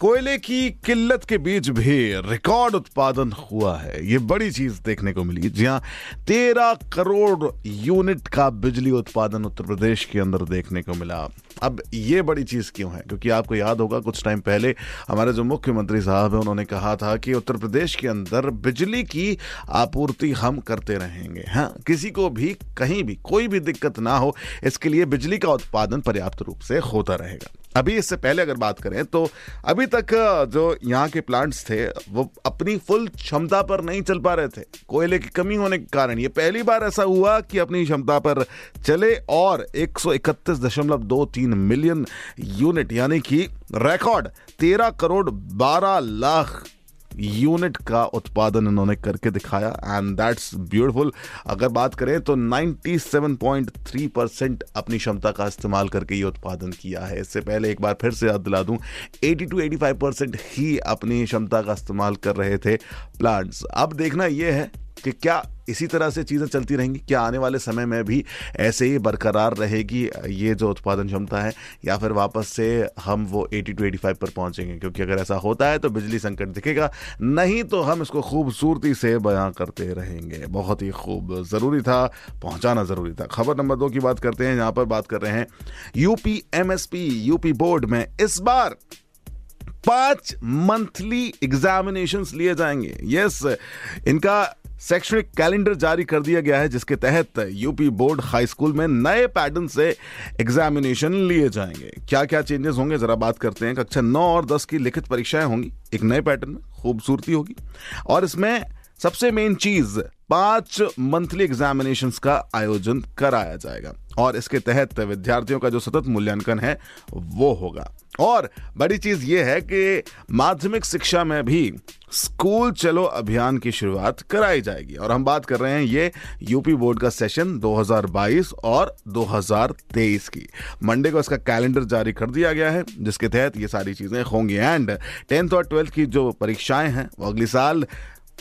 कोयले की किल्लत के बीच भी रिकॉर्ड उत्पादन हुआ है। ये बड़ी चीज़ देखने को मिली। जी हाँ तेरह करोड़ यूनिट का बिजली उत्पादन उत्तर प्रदेश के अंदर देखने को मिला। अब ये बड़ी चीज़ क्यों है? क्योंकि आपको याद होगा, कुछ टाइम पहले हमारे जो मुख्यमंत्री साहब हैं, उन्होंने कहा था कि उत्तर प्रदेश के अंदर बिजली की आपूर्ति हम करते रहेंगे। हाँ किसी को भी, कहीं भी, कोई भी दिक्कत ना हो, इसके लिए बिजली का उत्पादन पर्याप्त रूप से होता रहेगा। अभी इससे पहले अगर बात करें तो अभी तक जो यहाँ के प्लांट्स थे, वो अपनी फुल क्षमता पर नहीं चल पा रहे थे। कोयले की कमी होने के कारण ये पहली बार ऐसा हुआ कि अपनी क्षमता पर चले और एक मिलियन यूनिट यानी कि रिकॉर्ड तेरह करोड़ बारह लाख यूनिट का उत्पादन इन्होंने करके दिखाया एंड दैट्स ब्यूटीफुल अगर बात करें तो 97.3 परसेंट अपनी क्षमता का इस्तेमाल करके ये उत्पादन किया है। इससे पहले एक बार फिर से याद दिला दूँ 80 टू 85 परसेंट ही अपनी क्षमता का इस्तेमाल कर रहे थे प्लांट्स अब देखना यह है कि क्या इसी तरह से चीज़ें चलती रहेंगी। क्या आने वाले समय में भी ऐसे ही बरकरार रहेगी ये जो उत्पादन क्षमता है या फिर वापस से हम वो 80 टू 85 पर पहुँचेंगे? क्योंकि अगर ऐसा होता है तो बिजली संकट दिखेगा नहीं तो हम इसको खूबसूरती से बयां करते रहेंगे। बहुत ही खूब ज़रूरी था पहुंचाना ज़रूरी था। खबर नंबर दो की बात करते हैं यहाँ पर बात कर रहे हैं यूपी एमएसपी यूपी बोर्ड में इस बार पाँच मंथली एग्जामिनेशंस लिए जाएँगे। यस yes, इनका शैक्षणिक कैलेंडर जारी कर दिया गया है, जिसके तहत यूपी बोर्ड हाई स्कूल में नए पैटर्न से एग्जामिनेशन लिए जाएँगे। क्या क्या चेंजेस होंगे, जरा बात करते हैं। कक्षा नौ और दस की लिखित परीक्षाएँ होंगी। एक नए पैटर्न में खूबसूरती होगी। और इसमें सबसे मेन चीज़, पाँच मंथली एग्जामिनेशन का आयोजन कराया जाएगा। और इसके तहत विद्यार्थियों का जो सतत मूल्यांकन है, वो होगा। और बड़ी चीज़ ये है कि माध्यमिक शिक्षा में भी स्कूल चलो अभियान की शुरुआत कराई जाएगी। और हम बात कर रहे हैं ये यूपी बोर्ड का सेशन 2022 और 2023 की। मंडे को इसका कैलेंडर जारी कर दिया गया है, जिसके तहत ये सारी चीज़ें होंगी। एंड टेंथ और ट्वेल्थ की जो परीक्षाएँ हैं, वो अगले साल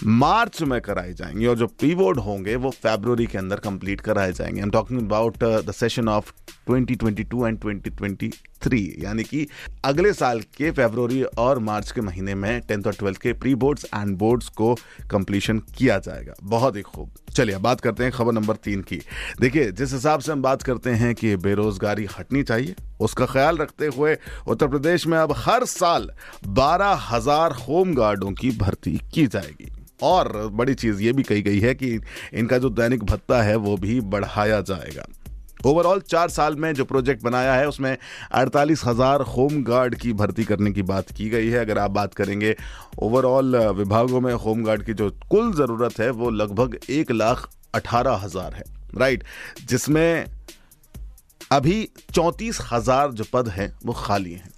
मार्च में कराई जाएँगी। और जो प्री बोर्ड होंगे, वो फेब्रुवरी के अंदर कंप्लीट कराए जाएँगे। I am talking about the session of 2022 and 2023 यानी कि अगले साल के फेब्रुवरी और मार्च के महीने में टेंथ और ट्वेल्थ के प्री बोर्ड्स एंड बोर्ड्स को कंप्लीशन किया जाएगा। बहुत ही खूब। चलिए बात करते हैं खबर नंबर तीन की। देखिए, जिस हिसाब से हम बात करते हैं कि बेरोजगारी हटनी चाहिए, उसका ख्याल रखते हुए उत्तर प्रदेश में अब हर साल बारह हज़ार होम गार्डों की भर्ती की जाएगी। और बड़ी चीज़ ये भी कही गई है कि इनका जो दैनिक भत्ता है वो भी बढ़ाया जाएगा। ओवरऑल चार साल में जो प्रोजेक्ट बनाया है, उसमें अड़तालीस हज़ार होम गार्ड की भर्ती करने की बात की गई है। अगर आप बात करेंगे ओवरऑल विभागों में होम गार्ड की जो कुल ज़रूरत है, वो लगभग एक लाख अठारह हज़ार है। राइट जिसमें अभी चौंतीस हज़ार जो पद हैं, वो खाली हैं।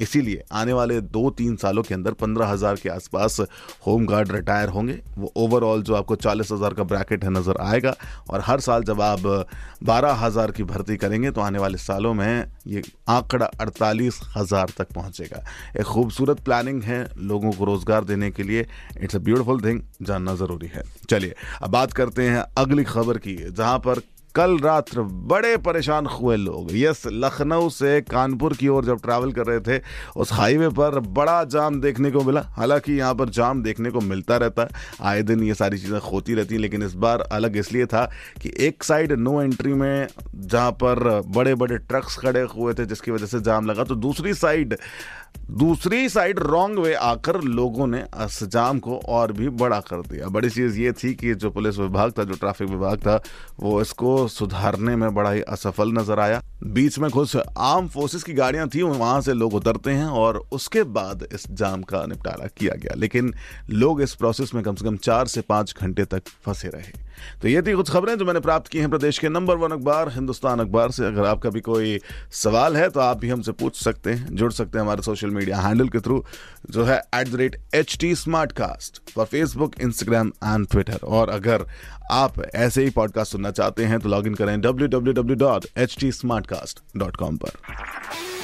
इसीलिए आने वाले दो तीन सालों के अंदर पंद्रह हज़ार के आसपास होम गार्ड रिटायर होंगे। वो ओवरऑल जो आपको चालीस हज़ार का ब्रैकेट है नज़र आएगा और हर साल जब आप बारह हज़ार की भर्ती करेंगे तो आने वाले सालों में ये आंकड़ा अड़तालीस हज़ार तक पहुंचेगा। एक खूबसूरत प्लानिंग है लोगों को रोज़गार देने के लिए। इट्स अ ब्यूटिफुल थिंग जानना ज़रूरी है। चलिए, अब बात करते हैं अगली खबर की, जहाँ पर कल रात बड़े परेशान हुए लोग। यस, लखनऊ से कानपुर की ओर जब ट्रैवल कर रहे थे, उस हाईवे पर बड़ा जाम देखने को मिला। हालाँकि यहाँ पर जाम देखने को मिलता रहता है। आए दिन ये सारी चीज़ें होती रहती हैं, लेकिन इस बार अलग इसलिए था कि एक साइड नो एंट्री में जहाँ पर बड़े बड़े ट्रक्स खड़े हुए थे, जिसकी वजह से जाम लगा तो दूसरी साइड दूसरी साइड रॉन्ग वे आकर लोगों ने इस जाम को और भी बड़ा कर दिया। बड़ी चीज़ ये थी कि जो पुलिस विभाग था, जो ट्रैफ़िक विभाग था, वो इसको सुधारने में बड़ा ही असफल नज़र आया। बीच में कुछ आर्म फोर्सेस की गाड़ियाँ थी, वहाँ से लोग उतरते हैं और उसके बाद इस जाम का निपटारा किया गया। लेकिन लोग इस प्रोसेस में कम से कम चार से पाँच घंटे तक फंसे रहे। तो ये थी कुछ खबरें जो मैंने प्राप्त की हैं प्रदेश के नंबर वन अखबार, हिंदुस्तान अखबार से। अगर आपका भी कोई सवाल है तो आप भी हमसे पूछ सकते हैं, जुड़ सकते हैं हमारे सोशल मीडिया हैंडल के थ्रू जो है at the rate H T Smartcast for Facebook Instagram and Twitter और अगर आप ऐसे ही पॉडकास्ट सुनना चाहते हैं तो लॉग इन करें W W W dot H T Smartcast dot com पर।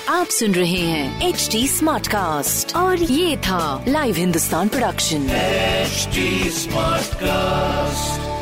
आप सुन रहे हैं एच टी स्मार्ट कास्ट और ये था live Hindustan production smart Smartcast.